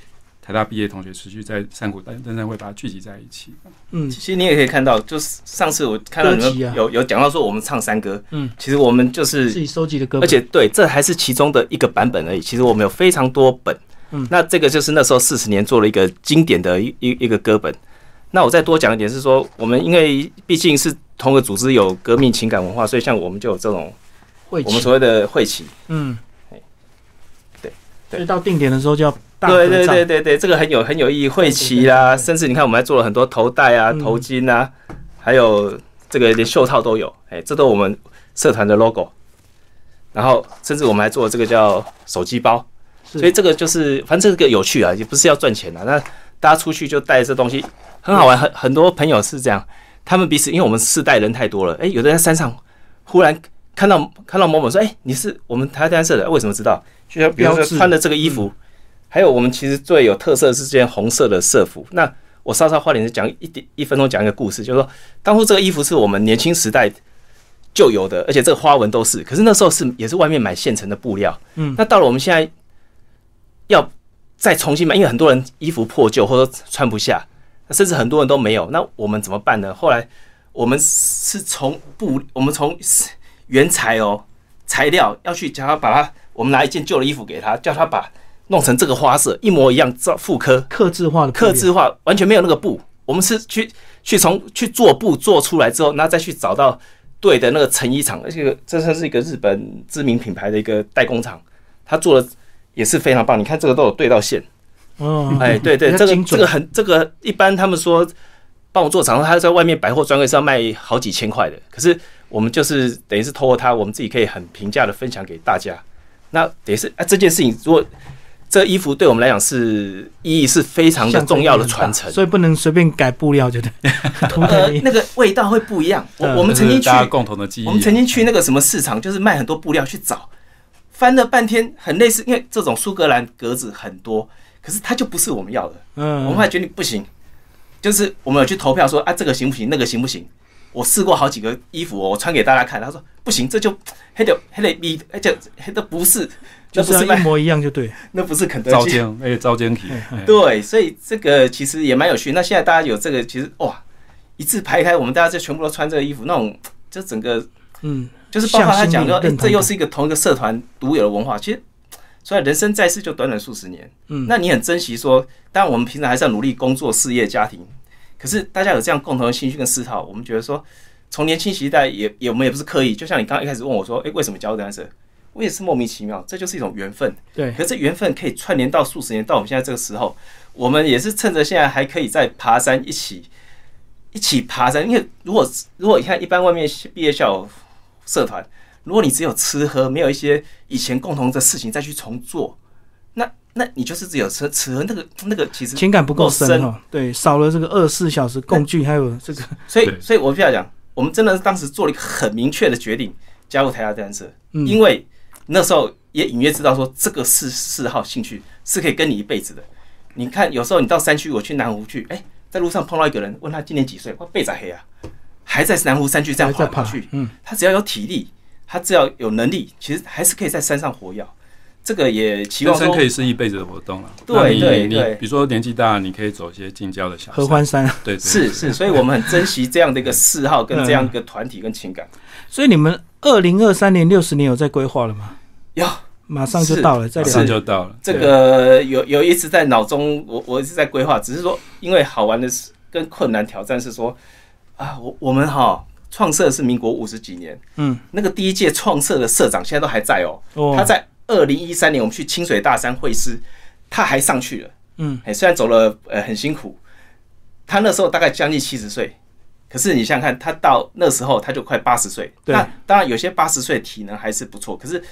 台大毕业同学持续在山谷登登山会把它聚集在一起。嗯，其实你也可以看到，就是上次我看到你们有有讲到说我们唱山歌，嗯，其实我们就是自己收集的歌，而且对，这还是其中的一个版本而已。其实我们有非常多本，嗯，那这个就是那时候四十年做了一个经典的一一一个歌本。那我再多讲一点是说，我们因为毕竟是同个组织，有革命情感文化，所以像我们就有这种，我们所谓的会旗，嗯，对，所以到定点的时候就要对对对对对，这个很有很有意义，会旗啦，甚至你看我们还做了很多头带啊、头巾啊，还有这个连袖套都有，哎，这都我们社团的 logo，然后甚至我们还做这个叫手机包，所以这个就是反正这个有趣啊，也不是要赚钱的，那大家出去就带这东西。很好玩，很很多朋友是这样，他们彼此因为我们世代人太多了，哎，有的在山上忽然看到看到某某说，哎，你是我们台湾社的，为什么知道？就像比如说穿的这个衣服，还有我们其实最有特色是这件红色的社服。那我稍稍花点讲一点一分钟讲一个故事，就是说当初这个衣服是我们年轻时代就有的，而且这个花纹都是，可是那时候是也是外面买现成的布料，嗯，那到了我们现在要再重新买，因为很多人衣服破旧或者穿不下。甚至很多人都没有，那我们怎么办呢？后来我们是从布，我们从原材哦材料要去叫他把它，我们拿一件旧的衣服给他，叫他把弄成这个花色一模一样，造复刻、刻制化的、刻制化，完全没有那个布。我们是去去从去做布做出来之后，然后再去找到对的那个成衣厂，而且这算是一个日本知名品牌的一个代工厂，他做的也是非常棒。你看这个都有对到线。哦，哎，对对，这个这个很这个一般，他们说帮我做厂，他在外面百货专柜是要卖好几千块的。可是我们就是等于是透过他，我们自己可以很平价的分享给大家。那等于是啊，这件事情如果这衣服对我们来讲是意义是非常的重要的传承，所以不能随便改布料，就对。呃，那个味道会不一样。我我们曾经去共同的记忆，我们曾经去那个什么市场，就是卖很多布料去找，翻了半天很类似，因为这种苏格兰格子很多。可是它就不是我们要的，嗯，我们还觉得不行，就是我们有去投票说啊，这个行不行，那个行不行？我试过好几个衣服，我穿给大家看，他说不行，这就黑的黑的逼，而且黑的不是，就是一模一样就对，那不是肯德基，招奸，哎，招奸体，对，所以这个其实也蛮有趣。那现在大家有这个，其实哇，一字排开，我们大家就全部都穿这个衣服，那种就整个，嗯，就是包括他讲说，哎，这又是一个同一个社团独有的文化，其实。所以人生在世就短短数十年，嗯，那你很珍惜说，当然我们平常还是要努力工作、事业、家庭，可是大家有这样共同的兴趣跟嗜好，我们觉得说，从年轻时代也也我们也不是刻意，就像你刚刚一开始问我说，诶，为什么加入登山社？我也是莫名其妙，这就是一种缘分。对，可是这缘分可以串联到数十年，到我们现在这个时候，我们也是趁着现在还可以在爬山一起一起爬山。因为如果如果你看一般外面毕业校友社团，如果你只有吃喝，没有一些以前共同的事情再去重做，那那你就是只有吃吃喝，那个那个其实情感不够深深哦。对，少了这个二十四小时共聚，还有这个所以所以我必须要讲，我们真的是当时做了一个很明确的决定，加入台大登山社，嗯因为那时候也隐约知道说这个是嗜好兴趣是可以跟你一辈子的。你看，有时候你到山区，我去南湖去，哎、在路上碰到一个人，问他今年几岁，哇，背仔黑啊，还在南湖山区这样跑来跑去，，嗯，他只要有体力，他只要有能力，其实还是可以在山上活跃。这个也期望说可以是一辈子的活动了。对对对比如说年纪大，你可以走一些近郊的小山，合欢山。对，对是是，所以我们很珍惜这样的一个嗜好跟这样一个团体跟情感。所以你们二零二三年六十年有在规划了吗？有马上就到了，再马上。就到了。这对个有有一直在脑中，我我一直在规划，只是说因为好玩的是跟困难挑战是说啊，我我们哈创社是民国五十几年，嗯，那个第一届创社的社长现在都还在哦，哦，他在二零一三年我们去清水大山会师，他还上去了，嗯，哎，虽然走了呃很辛苦，他那时候大概将近七十岁。可是你想想看，他到那时候他就快八十岁。对。那当然有些八十岁体能还是不错，可是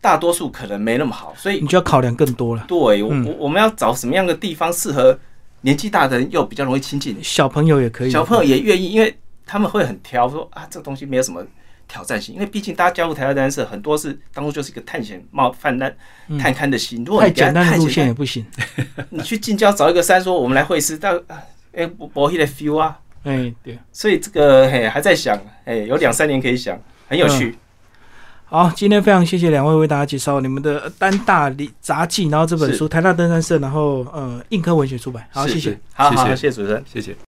大多数可能没那么好，所以你就要考量更多了。对，我嗯。我我们要找什么样的地方适合年纪大的人又比较容易亲近，小朋友也可以，小朋友也愿意，因为他们会很挑，说啊这个东西没有什么挑战性，因为毕竟大家加入台大单社很多是当初就是一个探险冒泛滥探勘的心，如果太你给他简单的路线也不行。你去近郊找一个山说我们来会师，到啊哎不不那个 feel 啊，哎，对，所以这个嘿还在想，哎有两三年可以想，很有趣。好，今天非常谢谢两位为大家介绍你们的单大里杂技，然后这本是书台大登山社，然后呃硬科文学出版。好，是谢谢是。好好，谢谢谢谢主持人。谢谢。